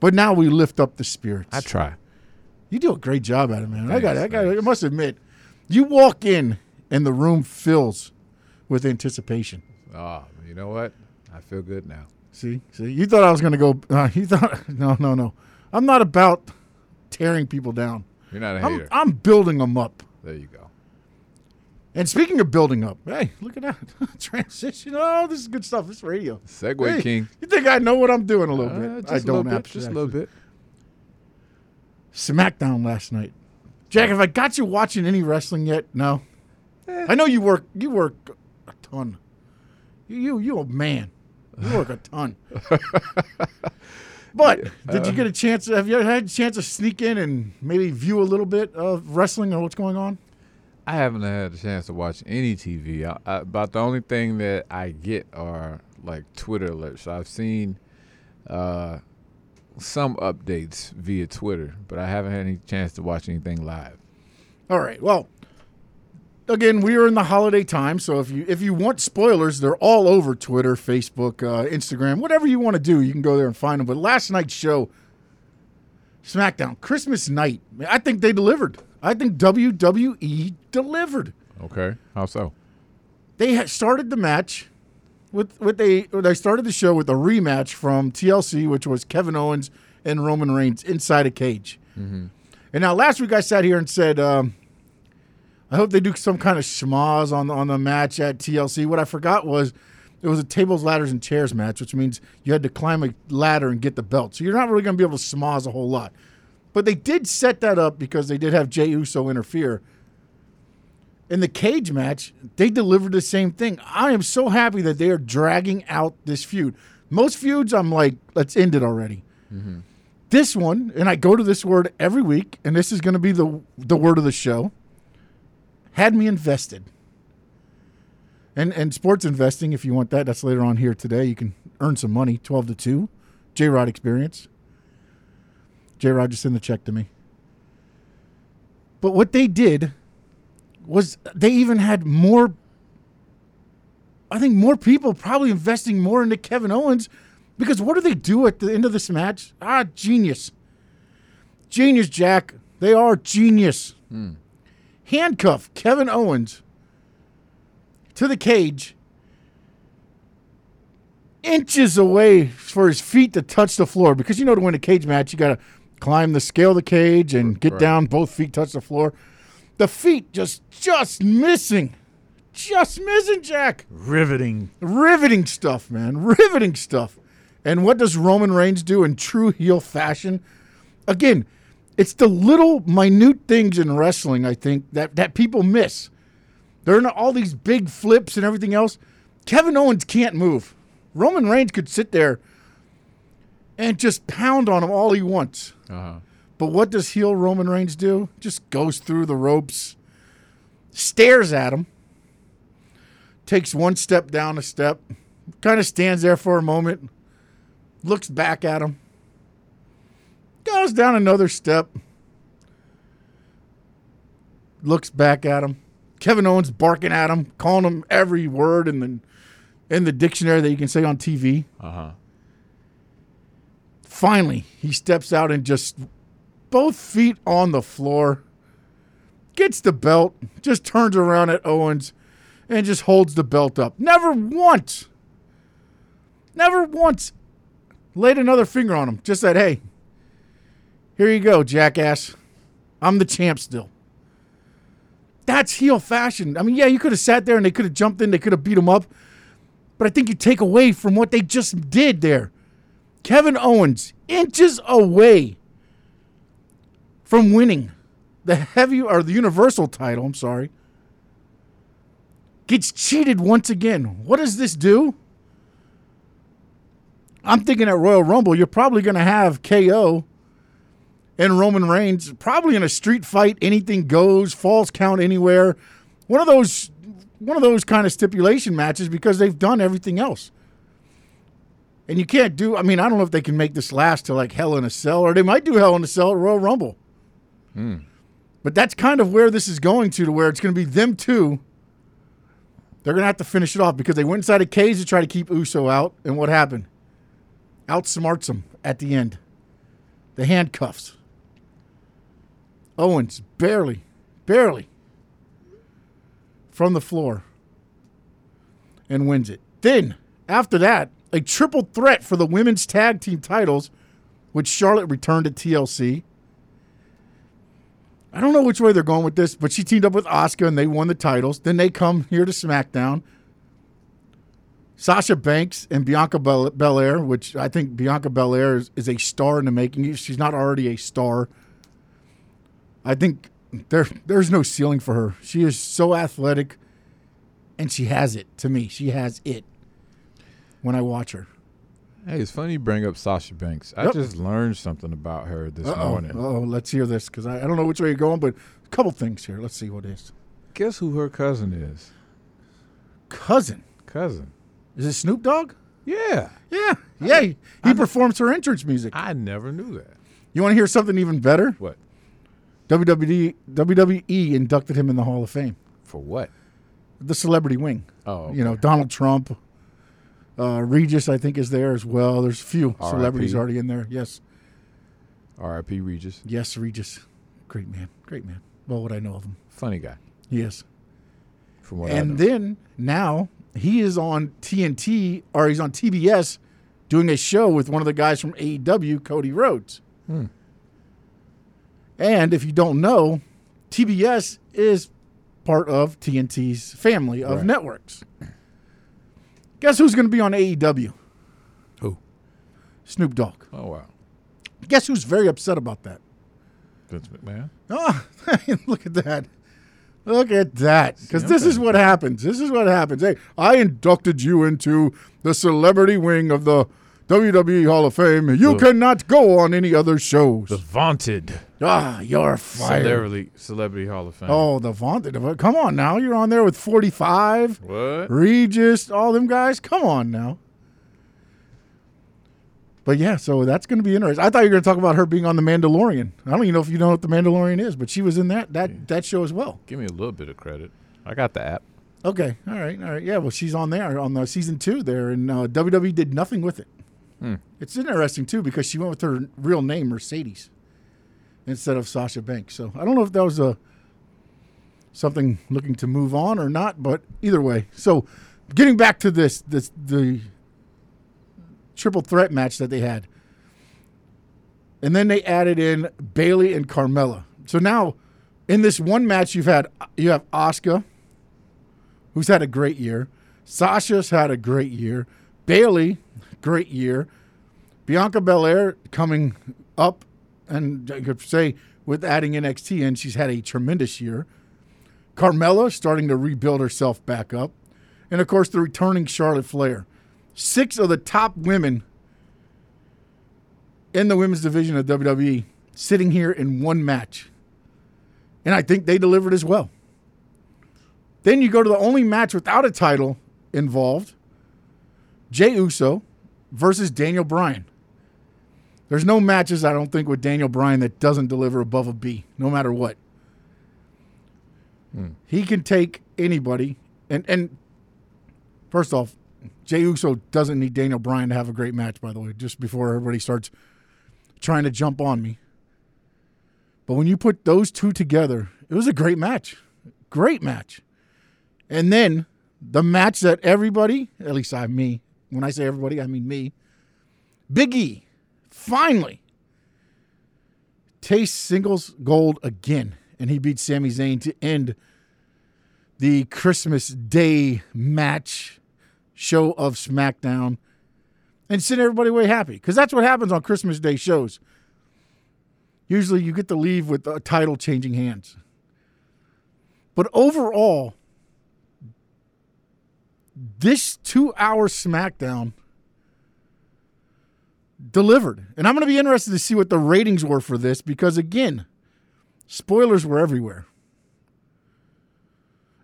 But now we lift up the spirits. I try. You do a great job at it, man. I got it. I got it. I must admit, you walk in and the room fills with anticipation. Oh, you know what? I feel good now. See, see, you thought I was going to go. Uh, you thought, no, no, no. I'm not about tearing people down. You're not a I'm. I'm building them up. there you go. And speaking of building up, hey, look at that transition. Oh, this is good stuff. This is radio. Segue Hey, King. You think I know what I'm doing a little Uh, bit? I don't. bit. actually. Just a little bit. SmackDown last night. Jack, have I got you watching any wrestling yet? No. I know you work. You work a ton. You you you a man. You work a ton. but did you get a chance? Have you had a chance to sneak in and maybe view a little bit of wrestling or what's going on? I haven't had a chance to watch any TV. I, I, about the only thing that I get are like Twitter alerts. I've seen uh, some updates via Twitter, but I haven't had any chance to watch anything live. All right. Well, again, we are in the holiday time, so if you if you want spoilers, they're all over Twitter, Facebook, uh, Instagram, whatever you want to do, you can go there and find them. But last night's show, SmackDown, Christmas night, I think they delivered. I think WWE delivered. Okay, how so? They started the match with with they they started the show with a rematch from TLC, which was Kevin Owens and Roman Reigns inside a cage. And now last week I sat here and said, um, I hope they do some kind of schmoz on the, on the match at TLC. What I forgot was it was a tables, ladders, and chairs match, which means you had to climb a ladder and get the belt. So you're not really going to be able to schmoz a whole lot. But they did set that up because they did have Jey Uso interfere. In the cage match, they delivered the same thing. I am so happy that they are dragging out this feud. Most feuds, I'm like, let's end it already. Mm-hmm. This one, and I go to this word every week, and this is going to be the the word of the show. Had me invested. And and sports investing, if you want that, that's later on here today. You can earn some money, twelve to two. J Rod experience. J Rod just sent the check to me. But what they did was they even had more. I think more people probably investing more into Kevin Owens because what do they do at the end of this match? Ah, genius. Genius, Jack. They are genius. Handcuff Kevin Owens to the cage, inches away for his feet to touch the floor. Because you know, to win a cage match, you got to climb the scale of the cage and get Right. down, both feet touch the floor. The feet just, just missing. Just missing, Jack. Riveting. Riveting stuff, man. Riveting stuff. And what does Roman Reigns do in true heel fashion? Again, it's the little minute things in wrestling, I think, that, that people miss. There are all these big flips and everything else. Kevin Owens can't move. Roman Reigns could sit there and just pound on him all he wants. Uh-huh. But what does heel Roman Reigns do? Just goes through the ropes, stares at him, takes one step down a step, kind of stands there for a moment, looks back at him, goes down another step, looks back at him. Kevin Owens barking at him, calling him every word in the in the dictionary that you can say on TV. Uh-huh. Finally, he steps out and just both feet on the floor, gets the belt, just turns around at Owens and just holds the belt up. Never once, never once laid another finger on him. Just said, hey, here you go, jackass. I'm the champ still. That's heel fashion. I mean, yeah, you could have sat there and they could have jumped in, they could have beat him up. But I think you take away from what they just did there. Kevin Owens inches away from winning the heavy or the universal title, I'm sorry. Gets cheated once again. What does this do? I'm thinking at Royal Rumble, you're probably going to have KO and Roman Reigns, probably in a street fight, anything goes, falls count anywhere. One of those one of those kind of stipulation matches because they've done everything else. And you can't do I mean, I don't know if they can make this last to like Hell in a Cell, or they might do Hell in a Cell at Royal Rumble. Hmm. But that's kind of where this is going to, to where it's going to be them two. They're going to have to finish it off because they went inside a cage to try to keep Uso out. And what happened? Outsmarts them at the end. the handcuffs. Owens barely, barely from the floor and wins it. Then, after that, a triple threat for the women's tag team titles, which Charlotte returned to TLC. I don't know which way they're going with this, but she teamed up with Asuka and they won the titles. Then they come here to SmackDown. Sasha Banks and Bianca Bel- Belair, which I think Bianca Belair is, is a star in the making. She's not already a star. I think there there's no ceiling for her. She is so athletic, and she has it. To me, she has it. When I watch her. Hey, it's funny you bring up Sasha Banks. I Yep. just learned something about her this morning. Oh, let's hear this because I, I don't know which way you're going, but a couple things here. Let's see what it is. Guess who her cousin is? Cousin. Cousin. Is it Snoop Dogg? Yeah. Yeah. Yeah. He, he performs her entrance music. I never knew that. You want to hear something even better? What? WWE, WWE inducted him in the Hall of Fame. For what? The celebrity wing. Oh, You know. Donald Trump. Uh, Regis, I think, is there as well. There's a few R.I.P.. celebrities already in there. Yes. R.I.P. Regis. Yes, Regis. Great man. Great man. Well, what I know of him. Funny guy. Yes. From what I and then now he is on TNT or he's on TBS doing a show with one of the guys from AEW, Cody Rhodes. Hmm. And if you don't know, TBS is part of TNT's family of Right. networks. Guess who's going to be on AEW? Who? Snoop Dogg. Oh wow. Guess who's very upset about that? Vince McMahon. Oh, look at that. Look at that. Because this is what happens. This is what happens. Hey, I inducted you into the celebrity wing of the WWE Hall of Fame. You The- cannot go on any other shows. The vaunted ah, you're fired. celebrity celebrity Hall of Fame. Oh, the vaunted. Come on now. You're on there with 45, What? Regis, all them guys. Come on now. But yeah, so that's going to be interesting. I thought you were going to talk about her being on The Mandalorian. I don't even know if you know what The Mandalorian is, but she was in that that that show as well. Give me a little bit of credit. I got the app. Okay, all right, all right. Yeah, well, she's on there on the season two there, and uh, WWE did nothing with it. Hmm. It's interesting too because she went with her real name Mercedes instead of Sasha Banks. So I don't know if that was a something looking to move on or not, but either way. So getting back to this, this the triple threat match that they had, and then they added in Bayley and Carmella. So now in this one match, you've had you have Asuka who's had a great year. Sasha's had a great year. Bayley, great year. Bianca Belair coming up, and I could say with adding NXT in, she's had a tremendous year. Carmella starting to rebuild herself back up. And of course, the returning Charlotte Flair. Six of the top women in the women's division of WWE sitting here in one match. And I think they delivered as well. Then you go to the only match without a title involved Jey Uso versus Daniel Bryan. There's no matches, I don't think, with Daniel Bryan that doesn't deliver above a B, no matter what. Hmm. He can take anybody. And, and first off, Jey Uso doesn't need Daniel Bryan to have a great match, by the way, just before everybody starts trying to jump on me. But when you put those two together, it was a great match. Great match. And then the match that everybody, at least I me, when I say everybody, I mean me, Big E, finally tastes singles gold again. And he beat Sami Zayn to end the Christmas Day match show of SmackDown and send everybody away happy. Because that's what happens on Christmas Day shows. Usually you get to leave with uh, a title changing hands. But overall, this two hour SmackDown delivered. And I'm going to be interested to see what the ratings were for this because, again, spoilers were everywhere.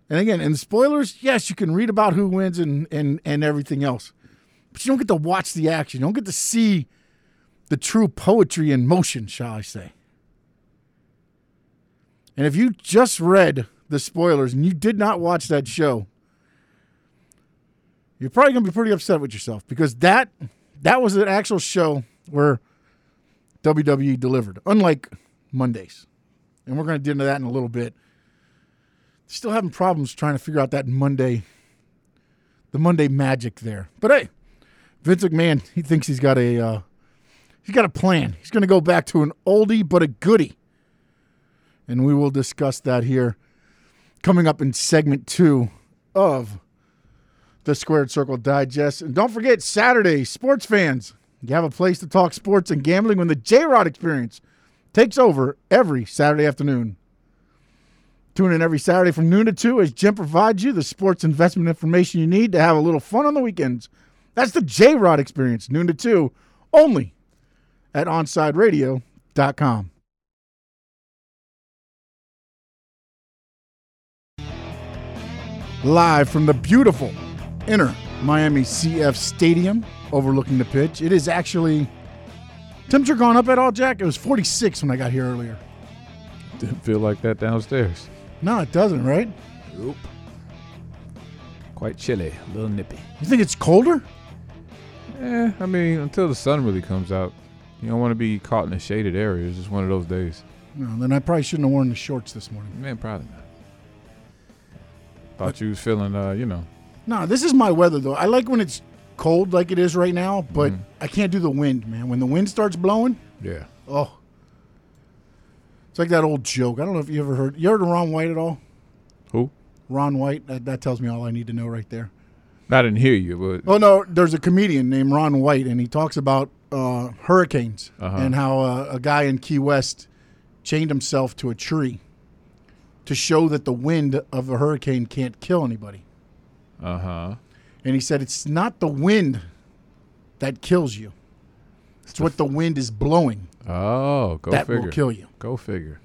And again, in spoilers, yes, you can read about who wins and, and, and everything else. But you don't get to watch the action. You don't get to see the true poetry in motion, shall I say. And if you just read the spoilers and you did not watch that show, you're probably going to be pretty upset with yourself because that that was an actual show where WWE delivered, unlike Mondays. And we're going to get into that in a little bit. Still having problems trying to figure out that Monday, the Monday magic there. But hey, Vince McMahon, he thinks he's got a, uh, he's got a plan. He's going to go back to an oldie but a goodie, and we will discuss that here coming up in segment two of the Squared Circle Digest. And don't forget Saturday, sports fans, you have a place to talk sports and gambling when the J Rod Experience takes over every Saturday afternoon. Tune in every Saturday from noon to 2 as Jim provides you the sports investment information you need to have a little fun on the weekends. That's the J Rod Experience, noon to 2, only at OnsideRadio.com. Live from the beautiful Inter Miami CF Stadium overlooking the pitch. It is actually temperature gone up at all, Jack? It was 46 when I got here earlier. Didn't feel like that downstairs. No, it doesn't, right? Nope. Quite chilly, a little nippy. You think it's colder? Eh, I mean, until the sun really comes out. You don't want to be caught in the shaded areas. It's just one of those days. No, then I probably shouldn't have worn the shorts this morning. Man, probably not. Thought you was feeling, uh, you know. No, this is my weather though. I like when it's cold like it is right now, but Mhm. I can't do the wind, man. When the wind starts blowing, Yeah. oh. It's like that old joke. I don't know if you ever heard. You heard of Ron White at all? Who? Ron White. That, that tells me all I need to know right there. I didn't hear you, but Oh no, there's a comedian named Ron White, and he talks about uh, hurricanes Uh-huh. and how uh, a guy in Key West chained himself to a tree to show that the wind of a hurricane can't kill anybody. Uh huh. And he said it's not the wind that kills you; it's what the wind is blowing Oh, go figure. that figure. will kill you. Go figure.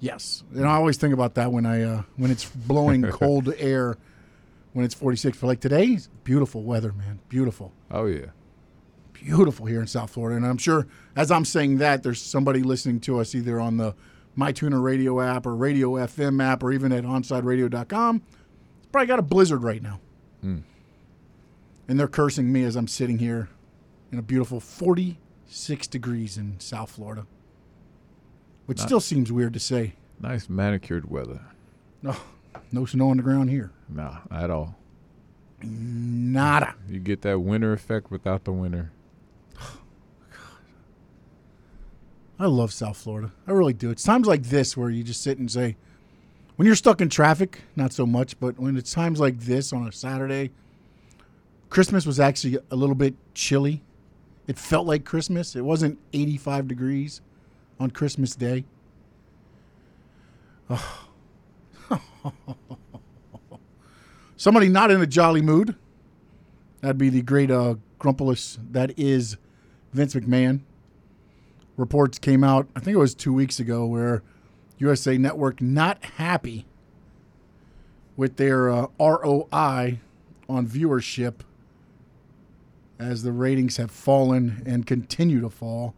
Yes, and I always think about that when I uh, when it's blowing cold air when it's 46. But like today, beautiful weather, man, beautiful. Oh yeah. beautiful here in South Florida. And I'm sure as I'm saying that, there's somebody listening to us either on the MyTuner radio app or Radio FM app or even at OnsideRadio.com. Probably got a blizzard right now. Mm. And they're cursing me as I'm sitting here in a beautiful 46 degrees in South Florida, which Not- still seems weird to say. Nice manicured weather. No, no snow on the ground here. Nah, at all. Nada. You get that winter effect without the winter. I love South Florida. I really do. It's times like this where you just sit and say, when you're stuck in traffic, not so much, but when it's times like this on a Saturday, Christmas was actually a little bit chilly. It felt like Christmas. It wasn't 85 degrees on Christmas Day. Oh. Somebody not in a jolly mood. That'd be the great uh, grumpulus that is Vince McMahon reports came out, I think it was two weeks ago, where USA Network not happy with their uh, ROI on viewership as the ratings have fallen and continue to fall.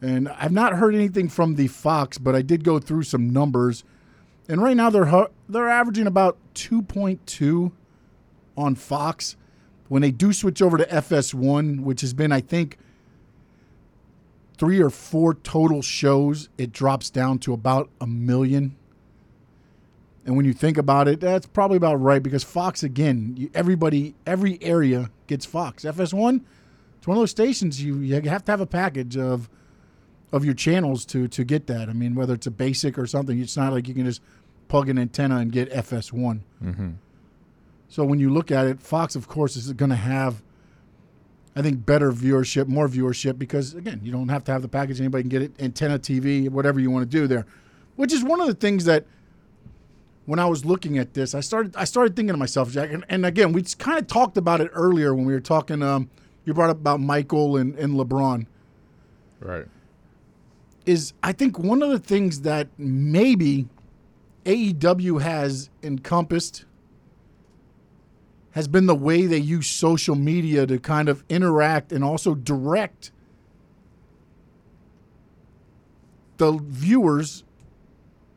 And I've not heard anything from the Fox, but I did go through some numbers. And right now they're they're averaging about 2.2 on Fox. When they do switch over to FS1, which has been I think three or four total shows, it drops down to about a million. And when you think about it, that's probably about right because Fox, again, you, everybody, every area gets Fox. FS1, it's one of those stations you, you have to have a package of of your channels to to get that. I mean, whether it's a basic or something, it's not like you can just plug an antenna and get FS1. Mm-hmm. So when you look at it, Fox, of course, is going to have, I think, better viewership, more viewership because again, you don't have to have the package. Anybody can get it, antenna TV, whatever you want to do there, which is one of the things that when I was looking at this, I started I started thinking to myself, Jack, and, and again, we kind of talked about it earlier when we were talking. Um, you brought up about Michael and, and LeBron. Right. Is I think one of the things that maybe AEW has encompassed has been the way they use social media to kind of interact and also direct the viewers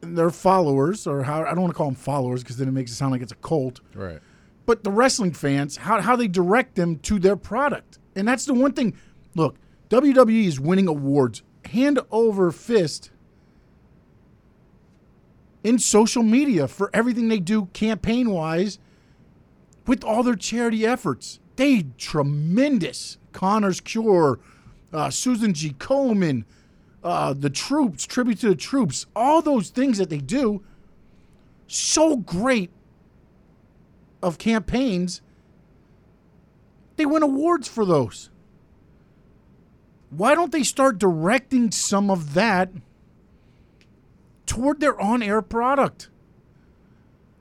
and their followers, or how I don't want to call them followers because then it makes it sound like it's a cult, Right. but the wrestling fans, how, how they direct them to their product. And that's the one thing. Look, WWE is winning awards hand over fist in social media for everything they do campaign wise with all their charity efforts. They tremendous. Connor's Cure, uh, Susan G. Komen, uh, the troops, tribute to the troops, all those things that they do. So great of campaigns. They win awards for those. Why don't they start directing some of that toward their on air product?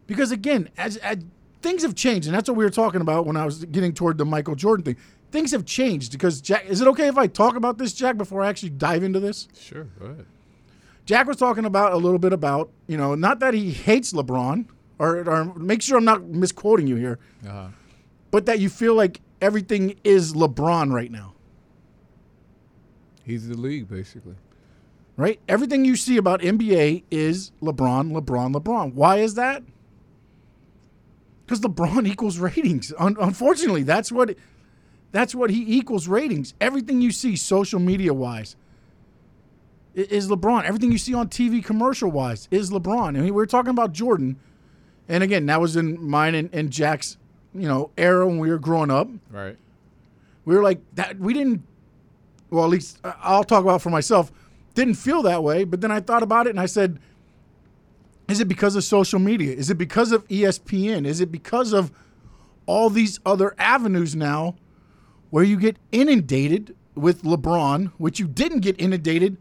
Because again, as, as things have changed, and that's what we were talking about when I was getting toward the Michael Jordan thing. Things have changed because Jack. Is it okay if I talk about this, Jack, before I actually dive into this? Sure, go ahead. Jack was talking about a little bit about you know not that he hates LeBron or, or make sure I'm not misquoting you here, Uh-huh. but that you feel like everything is LeBron right now, He's the league, basically. right? Everything you see about NBA is LeBron, LeBron, LeBron. Why is that? Because LeBron equals ratings. Un- unfortunately, that's what that's what he equals ratings. Everything you see social media wise is LeBron. Everything you see on TV commercial wise is LeBron. I mean, we were talking about Jordan, and again, that was in mine and, and Jack's, you know, era when we were growing up. Right. We were like that. We didn't. Well, at least I'll talk about for myself. Didn't feel that way, but then I thought about it and I said, "Is it because of social media? Is it because of ESPN? Is it because of all these other avenues now, where you get inundated with LeBron, which you didn't get inundated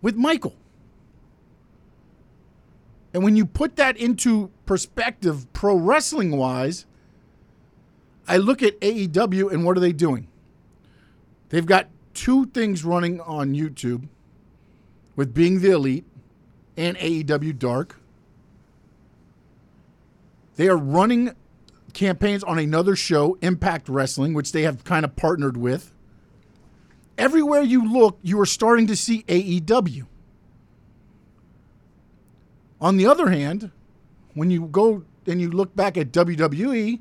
with Michael?" And when you put that into perspective, pro wrestling wise, I look at AEW and what are they doing? They've got two things running on YouTube with Being the Elite and AEW Dark. They are running campaigns on another show, Impact Wrestling, which they have kind of partnered with. Everywhere you look, you are starting to see AEW. On the other hand, when you go and you look back at WWE,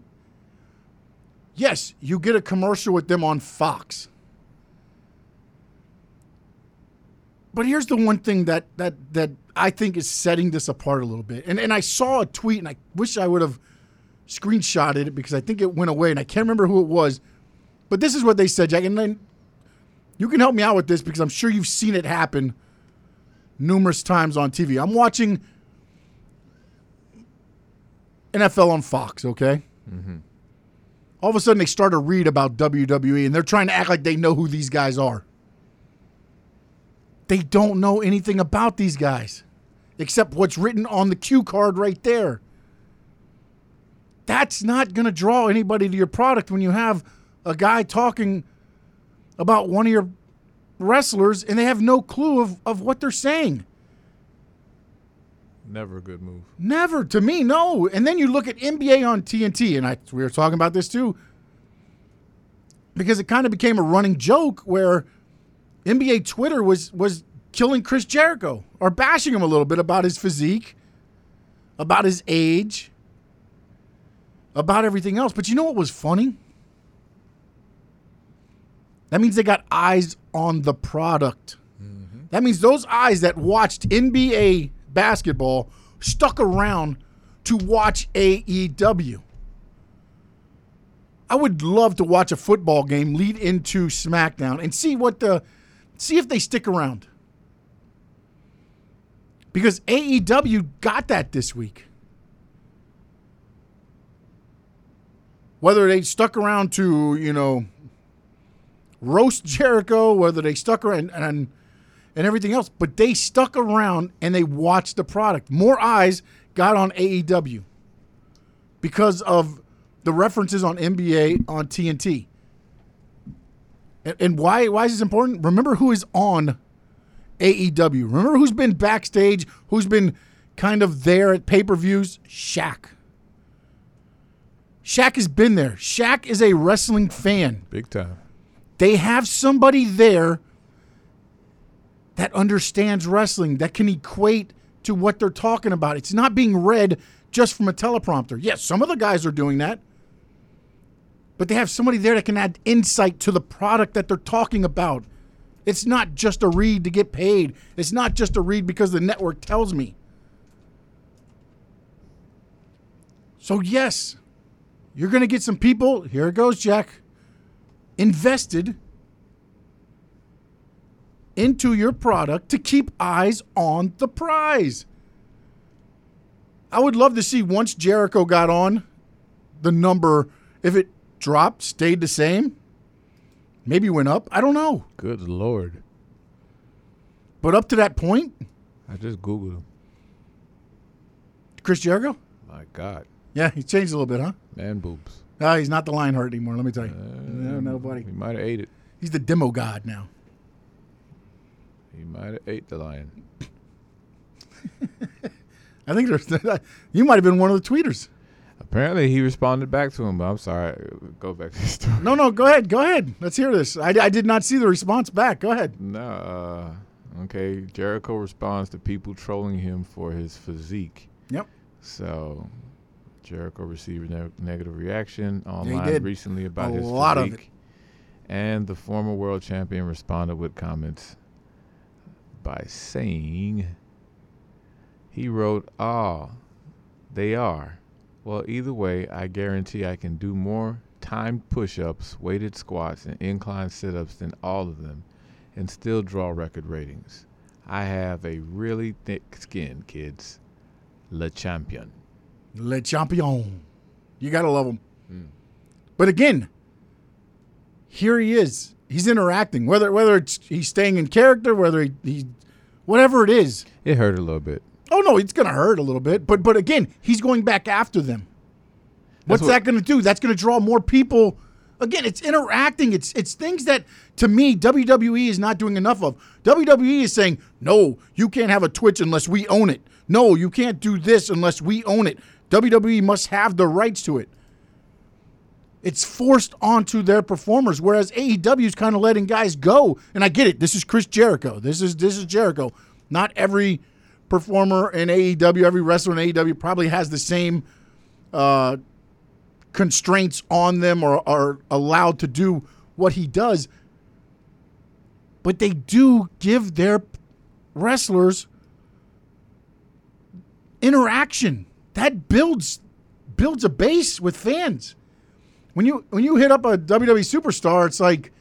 yes, you get a commercial with them on Fox. But here's the one thing that that that I think is setting this apart a little bit. And and I saw a tweet and I wish I would have screenshotted it because I think it went away and I can't remember who it was. But this is what they said, Jack. And then you can help me out with this because I'm sure you've seen it happen numerous times on TV. I'm watching NFL on Fox, okay? Mm-hmm. All of a sudden, they start to read about WWE and they're trying to act like they know who these guys are. They don't know anything about these guys except what's written on the cue card right there. That's not going to draw anybody to your product when you have a guy talking about one of your wrestlers and they have no clue of, of what they're saying. Never a good move. Never to me, no. And then you look at NBA on TNT, and I we were talking about this too, because it kind of became a running joke where NBA Twitter was was killing Chris Jericho or bashing him a little bit about his physique, about his age, about everything else. But you know what was funny? That means they got eyes on the product. Mm-hmm. That means those eyes that watched NBA basketball stuck around to watch AEW. I would love to watch a football game lead into SmackDown and see what the see if they stick around. Because AEW got that this week. Whether they stuck around to, you know, roast Jericho, whether they stuck around and and everything else, but they stuck around and they watched the product. More eyes got on AEW because of the references on NBA on TNT. And, and why why is this important? Remember who is on AEW. Remember who's been backstage, who's been kind of there at pay-per-views? Shaq. Shaq has been there. Shaq is a wrestling fan Big time. they have somebody there that understands wrestling that can equate to what they're talking about. It's not being read just from a teleprompter. Yes, some of the guys are doing that. but they have somebody there that can add insight to the product that they're talking about. It's not just a read to get paid. It's not just a read because the network tells me. So, yes, you're going to get some people, here it goes, Jack, invested into your product to keep eyes on the prize. I would love to see once Jericho got on, the number, if it dropped, stayed the same, maybe went up. I don't know. Good lord. But up to that point, I just Googled him. Chris Jericho? My God. Yeah, he changed a little bit, huh? Man boobs. No, he's not the Lionheart anymore, let me tell you. Uh, no, no, buddy. He might have ate it. He's the demo god now. He might have ate the lion. I think there's you might have been one of the tweeters. Apparently, he responded back to him, but I'm sorry. Go back to the story. No, no, go ahead, go ahead. Let's hear this. I, I did not see the response back. Go ahead. No, uh, okay. Jericho responds to people trolling him for his physique. Yep. So, Jericho received a ne- negative reaction online recently about A his lot of physique. And the former world champion responded with comments by saying, he wrote, Ah, they are. Well, either way, I guarantee I can do more timed push ups, weighted squats, and incline sit ups than all of them and still draw record ratings. I have a really thick skin, kids. Le champion. Le champion. You gotta love him. Mm. But again, here he is. He's interacting. Whether whether it's he's staying in character, whether he, he whatever it is. It hurt a little bit. Oh no, it's gonna hurt a little bit. But but again, he's going back after them. What's what- that gonna do? That's gonna draw more people. Again, it's interacting. It's it's things that to me WWE is not doing enough of. WWE is saying, no, you can't have a Twitch unless we own it. No, you can't do this unless we own it. WWE must have the rights to it. It's forced onto their performers, whereas AEW is kind of letting guys go. And I get it. This is Chris Jericho. This is this is Jericho. Not every performer in AEW, every wrestler in AEW probably has the same uh, constraints on them or are allowed to do what he does. But they do give their wrestlers interaction. That builds builds a base with fans. When you when you hit up a WWE superstar, it's like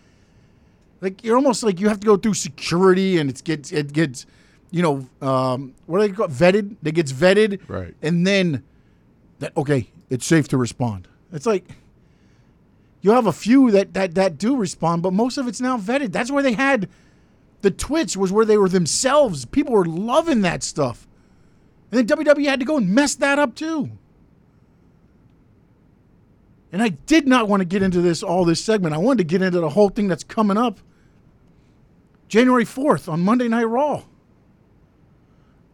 like you're almost like you have to go through security and it gets it gets you know um, what do they call vetted? They gets vetted, Right. And then that okay, it's safe to respond. It's like you have a few that that that do respond, but most of it's now vetted. That's where they had the Twitch was where they were themselves. People were loving that stuff, and then WWE had to go and mess that up too. And I did not want to get into this all this segment. I wanted to get into the whole thing that's coming up January 4th on Monday Night Raw.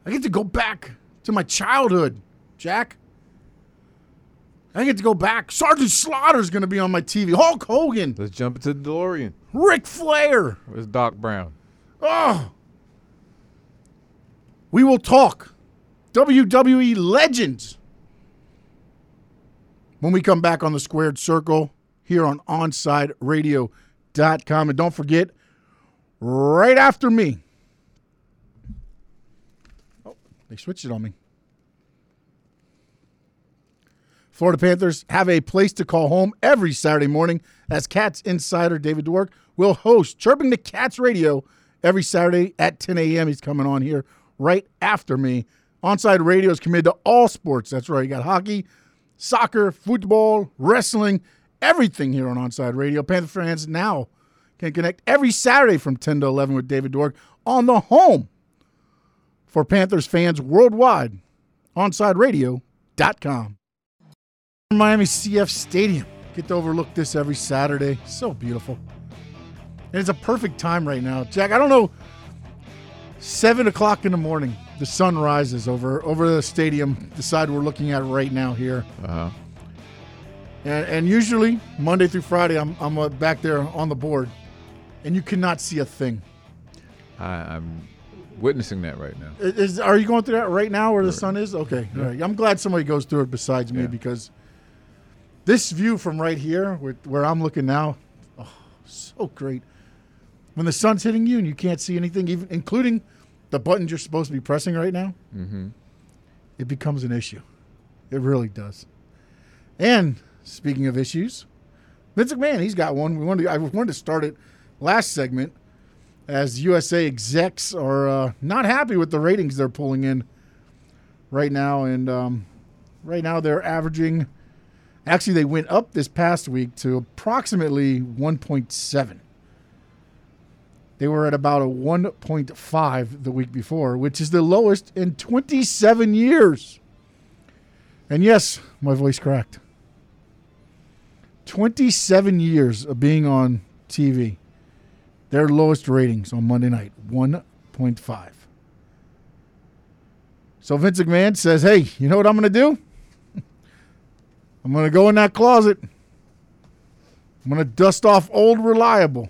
I get to go back to my childhood, Jack. I get to go back. Sergeant Slaughter's going to be on my TV. Hulk Hogan, Let's jump into the DeLorean. Ric Flair. Where's Doc Brown? Oh. We will talk WWE legends when we come back on the squared circle here on OnsideRadio.com. And don't forget, right after me, oh, they switched it on me. Florida Panthers have a place to call home every Saturday morning as Cats insider David Dwork will host Chirping the Cats Radio every Saturday at 10 a.m. He's coming on here right after me. Onside Radio is committed to all sports. That's right. You got hockey, soccer, football, wrestling, everything here on Onside Radio. Panther fans now can connect every Saturday from 10 to 11 with David Dwork on the home for Panthers fans worldwide, OnsideRadio.com. Miami CF Stadium. Get to overlook this every Saturday. So beautiful. And it's a perfect time right now. Jack, I don't know. Seven o'clock in the morning, the sun rises over over the stadium, the side we're looking at right now here. Uh huh. And, and usually Monday through Friday, I'm I'm uh, back there on the board, and you cannot see a thing. I, I'm witnessing that right now. Is, are you going through that right now where the sun is? Okay, all right. I'm glad somebody goes through it besides me Yeah. because This view from right here, where, where I'm looking now, oh, so great. When the sun's hitting you and you can't see anything, even including the buttons you're supposed to be pressing right now, Mm-hmm. it becomes an issue. It really does. And speaking of issues, Vince McMahon, he's got one. We wanted to, I wanted to start it last segment as USA execs are uh, not happy with the ratings they're pulling in right now, and um, right now they're averaging. Actually, they went up this past week to approximately 1.7. They were at about a 1.5 the week before, which is the lowest in 27 years. And yes, my voice cracked. 27 years of being on TV. Their lowest ratings on Monday night, 1.5. So Vince McMahon says, hey, you know what I'm going to do? I'm going to go in that closet. I'm going to dust off old reliable.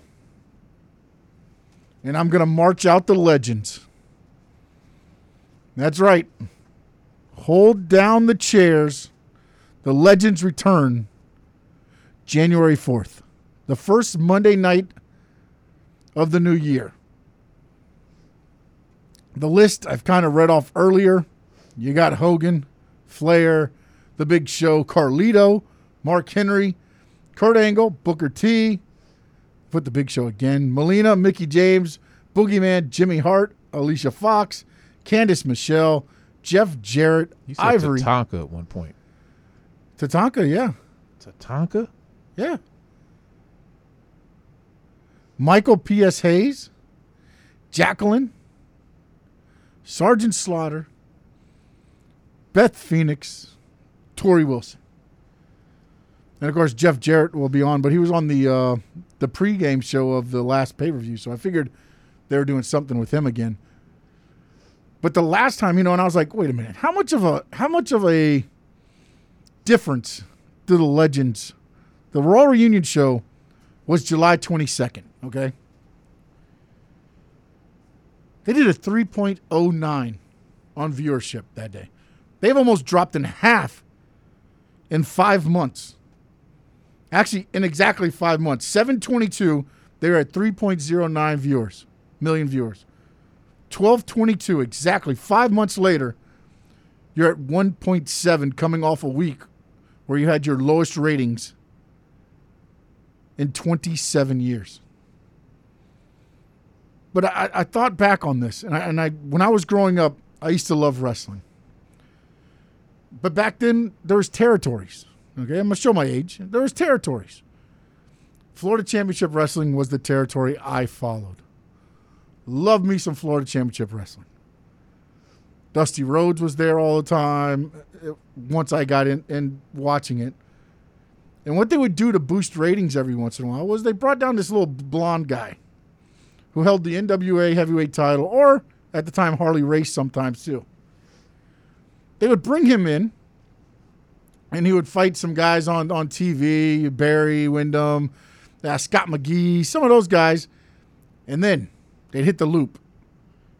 And I'm going to march out the legends. That's right. Hold down the chairs. The legends return January 4th, the first Monday night of the new year. The list I've kind of read off earlier. You got Hogan, Flair, The Big Show, Carlito, Mark Henry, Kurt Angle, Booker T. Put The Big Show again. Melina, Mickie James, Boogeyman, Jimmy Hart, Alicia Fox, Candice Michelle, Jeff Jarrett, You said Ivory. Tatanka at one point. Tatanka, yeah. Tatanka? Yeah. Michael P.S. Hayes, Jacqueline, Sergeant Slaughter, Beth Phoenix, Torrie Wilson. And of course, Jeff Jarrett will be on, but he was on the uh, the pregame show of the last pay per view, so I figured they were doing something with him again. But the last time, you know, and I was like, wait a minute, how much of a how much of a difference do the legends the Raw reunion show was July 22nd, okay? They did a 3.09 on viewership that day. They've almost dropped in half in five months. Actually, in exactly five months. 722, they were at 3.09 viewers, million viewers. 1222, exactly five months later, you're at 1.7 coming off a week where you had your lowest ratings in 27 years. But I, I thought back on this, and I, and I when I was growing up, I used to love wrestling. But back then, there was territories. Okay, I'm gonna show my age. There was territories. Florida Championship Wrestling was the territory I followed. Love me some Florida Championship Wrestling. Dusty Rhodes was there all the time. uh, Once I got in and watching it, and what they would do to boost ratings every once in a while was they brought down this little blonde guy who held the NWA heavyweight title, or at the time Harley Race sometimes too. They would bring him in, and he would fight some guys on, on TV, Barry Windham, uh, Scott McGhee, some of those guys, and then they'd hit the loop.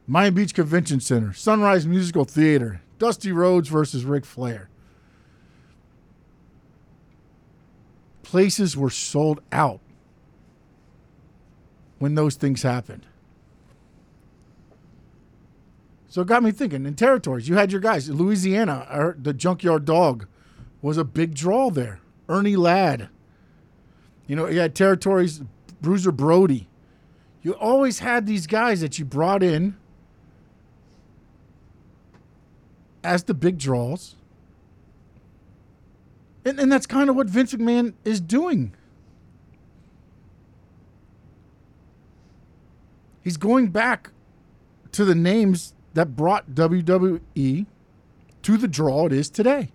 Miami Beach Convention Center, Sunrise Musical Theater, Dusty Rhodes versus Ric Flair. places were sold out when those things happened. So it got me thinking. In territories, you had your guys. Louisiana, the Junkyard Dog, was a big draw there. Ernie Ladd. You know, you had territories. Bruiser Brody. You always had these guys that you brought in as the big draws. And, and that's kind of what Vince McMahon is doing. He's going back to the names that brought WWE to the draw it is today.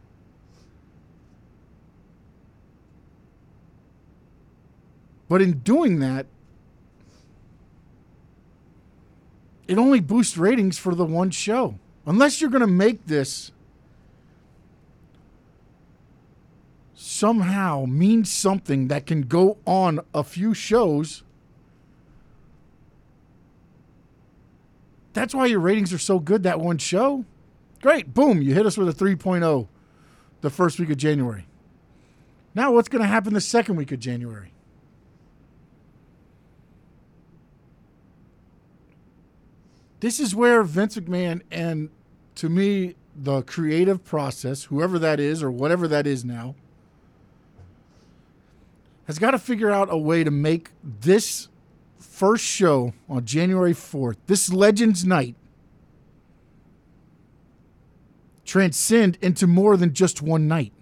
But in doing that, it only boosts ratings for the one show. Unless you're going to make this somehow mean something that can go on a few shows. That's why your ratings are so good that one show. Great. Boom. You hit us with a 3.0 the first week of January. Now, what's going to happen the second week of January? This is where Vince McMahon and, to me, the creative process, whoever that is or whatever that is now, has got to figure out a way to make this first show on January 4th, this Legends Night, transcend into more than just one night.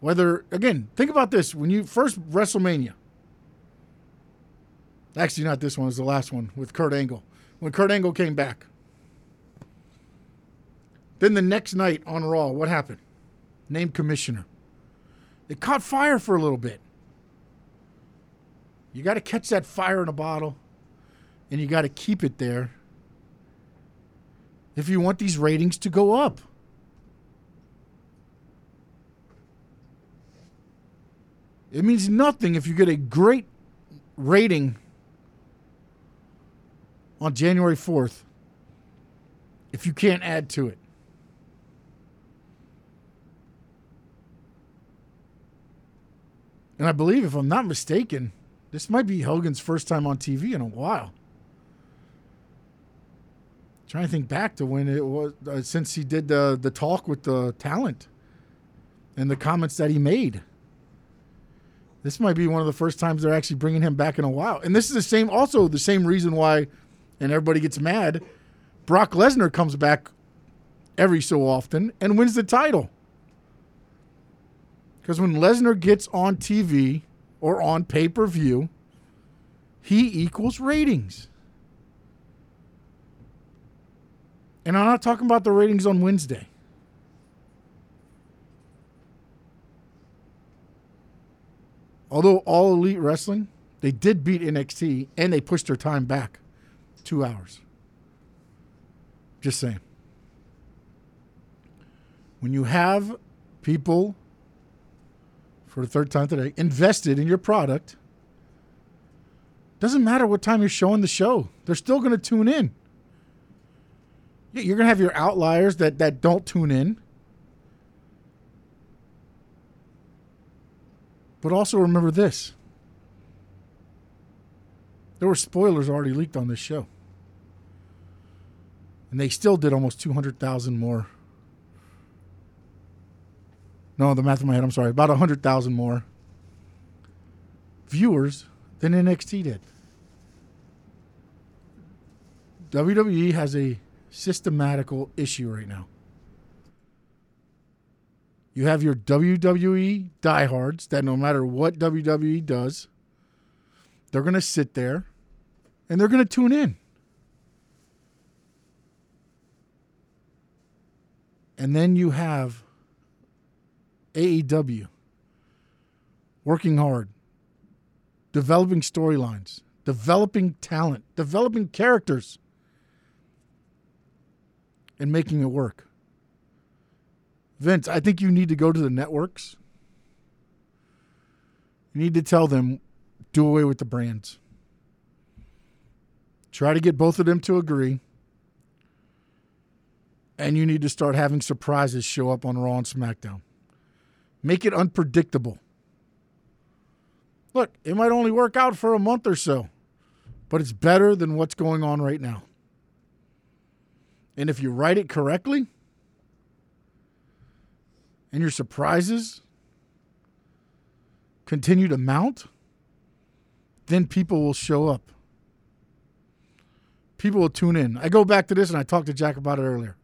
Whether, again, think about this when you first WrestleMania, actually, not this one, it was the last one with Kurt Angle. When Kurt Angle came back, then the next night on Raw, what happened? Named commissioner. It caught fire for a little bit. You got to catch that fire in a bottle and you got to keep it there if you want these ratings to go up. It means nothing if you get a great rating on January 4th if you can't add to it. And I believe, if I'm not mistaken, this might be Hogan's first time on TV in a while. Trying to think back to when it was uh, since he did the the talk with the talent and the comments that he made. This might be one of the first times they're actually bringing him back in a while. And this is the same, also the same reason why, and everybody gets mad. Brock Lesnar comes back every so often and wins the title. Because when Lesnar gets on TV or on pay per view, he equals ratings. And I'm not talking about the ratings on Wednesday. Although all elite wrestling, they did beat NXT and they pushed their time back two hours. Just saying. When you have people, for the third time today, invested in your product, doesn't matter what time you're showing the show, they're still going to tune in. You're going to have your outliers that, that don't tune in. But also remember this there were spoilers already leaked on this show. And they still did almost 200,000 more. No, the math in my head, I'm sorry. About 100,000 more viewers than NXT did. WWE has a systematical issue right now. You have your WWE diehards that no matter what WWE does, they're going to sit there and they're going to tune in. And then you have AEW working hard, developing storylines, developing talent, developing characters and making it work. Vince, I think you need to go to the networks. You need to tell them do away with the brands. Try to get both of them to agree. And you need to start having surprises show up on Raw and SmackDown. Make it unpredictable. Look, it might only work out for a month or so, but it's better than what's going on right now. And if you write it correctly and your surprises continue to mount, then people will show up. People will tune in. I go back to this and I talked to Jack about it earlier.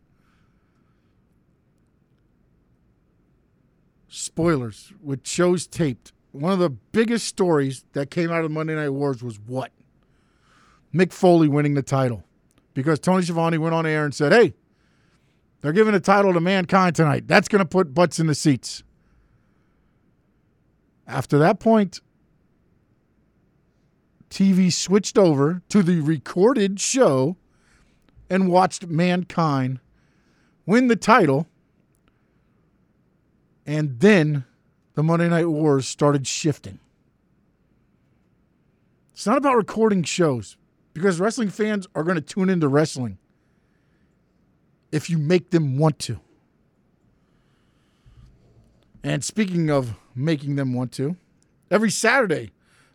Spoilers with shows taped. One of the biggest stories that came out of the Monday Night Wars was what? Mick Foley winning the title because Tony Schiavone went on air and said, hey, they're giving a title to Mankind tonight. That's going to put butts in the seats. After that point, TV switched over to the recorded show and watched Mankind win the title. And then the Monday Night Wars started shifting. It's not about recording shows because wrestling fans are going to tune into wrestling if you make them want to. And speaking of making them want to, every Saturday,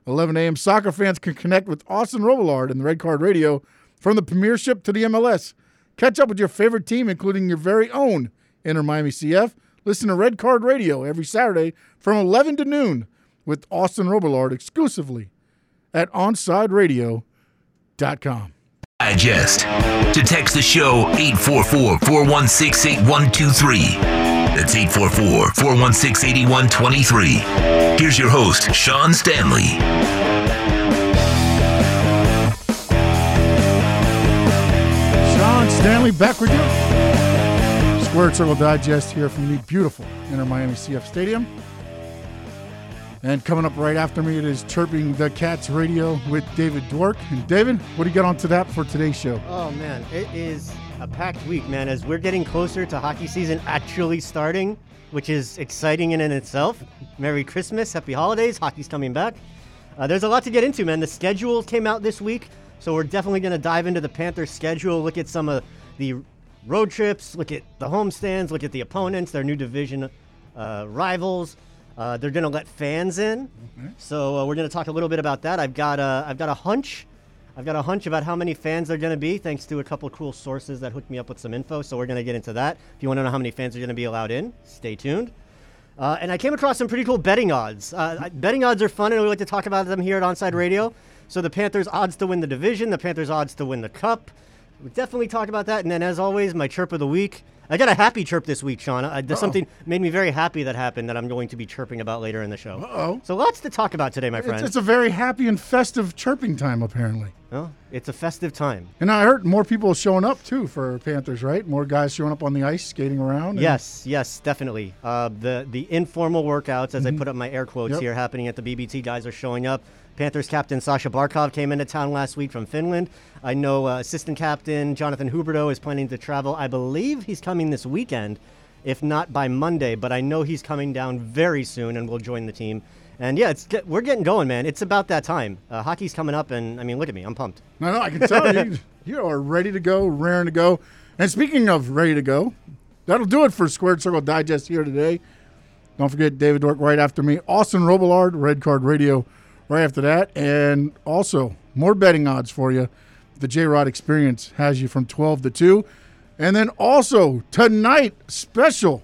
11 a.m., soccer fans can connect with Austin Robillard and the Red Card Radio from the Premiership to the MLS. Catch up with your favorite team, including your very own Inter Miami CF. Listen to Red Card Radio every Saturday from 11 to noon with Austin Robillard exclusively at OnsideRadio.com. Digest. To text the show 844 416 8123. That's 844 416 8123. Here's your host, Sean Stanley. Sean Stanley back with you. Squared Circle Digest here from the beautiful Inter Miami CF Stadium. And coming up right after me, it is Chirping the Cats Radio with David Dwork. And David, what do you got on to that for today's show? Oh man, it is a packed week, man. As we're getting closer to hockey season actually starting, which is exciting in and itself. Merry Christmas, Happy Holidays, hockey's coming back. Uh, there's a lot to get into, man. The schedule came out this week, so we're definitely going to dive into the Panthers' schedule, look at some of the road trips, look at the homestands, look at the opponents, their new division uh, rivals. Uh, they're going to let fans in, so uh, we're going to talk a little bit about that. I've got a, I've got a hunch. I've got a hunch about how many fans there are going to be, thanks to a couple cool sources that hooked me up with some info. So we're going to get into that. If you want to know how many fans are going to be allowed in, stay tuned. Uh, and I came across some pretty cool betting odds. Uh, betting odds are fun, and we like to talk about them here at Onside Radio. So the Panthers' odds to win the division, the Panthers' odds to win the cup. We definitely talk about that. And then, as always, my chirp of the week. I got a happy chirp this week, Sean. Uh, there's something made me very happy that happened that I'm going to be chirping about later in the show. Uh-oh. So lots to talk about today, my It's, friend. it's a very happy and festive chirping time, apparently. Oh, it's a festive time. And I heard more people showing up, too, for Panthers, right? More guys showing up on the ice, skating around. Yes, yes, definitely. Uh, the the informal workouts, as I put up my air quotes Yep. here, happening at the BBT. Guys are showing up. Panthers captain Sasha Barkov came into town last week from Finland. I know uh, assistant captain Jonathan Huberdeau is planning to travel. I believe he's coming this weekend, if not by Monday. But I know he's coming down very soon and will join the team. And yeah, it's we're getting going, man. It's about that time. Uh, hockey's coming up, and I mean, look at me, I'm pumped. No, no, I can tell you, you are ready to go, raring to go. And speaking of ready to go, that'll do it for Squared Circle Digest here today. Don't forget David Dwork right after me, Austin Robillard, Red Card Radio right after that, and also more betting odds for you. The J Rod Experience has you from 12 to 2. And then also tonight, special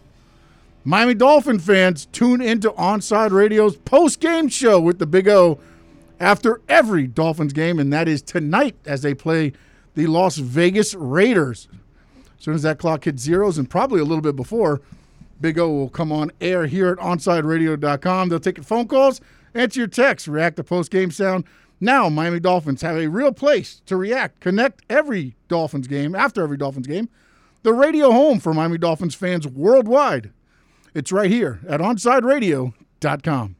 Miami Dolphin fans tune into Onside Radio's post game show with the Big O after every Dolphins game, and that is tonight as they play the Las Vegas Raiders. As soon as that clock hits zeros, and probably a little bit before, Big O will come on air here at OnsideRadio.com. They'll take your phone calls, answer your texts, react to post game sound. Now, Miami Dolphins have a real place to react, connect every Dolphins game, after every Dolphins game. The radio home for Miami Dolphins fans worldwide. It's right here at OnsideRadio.com.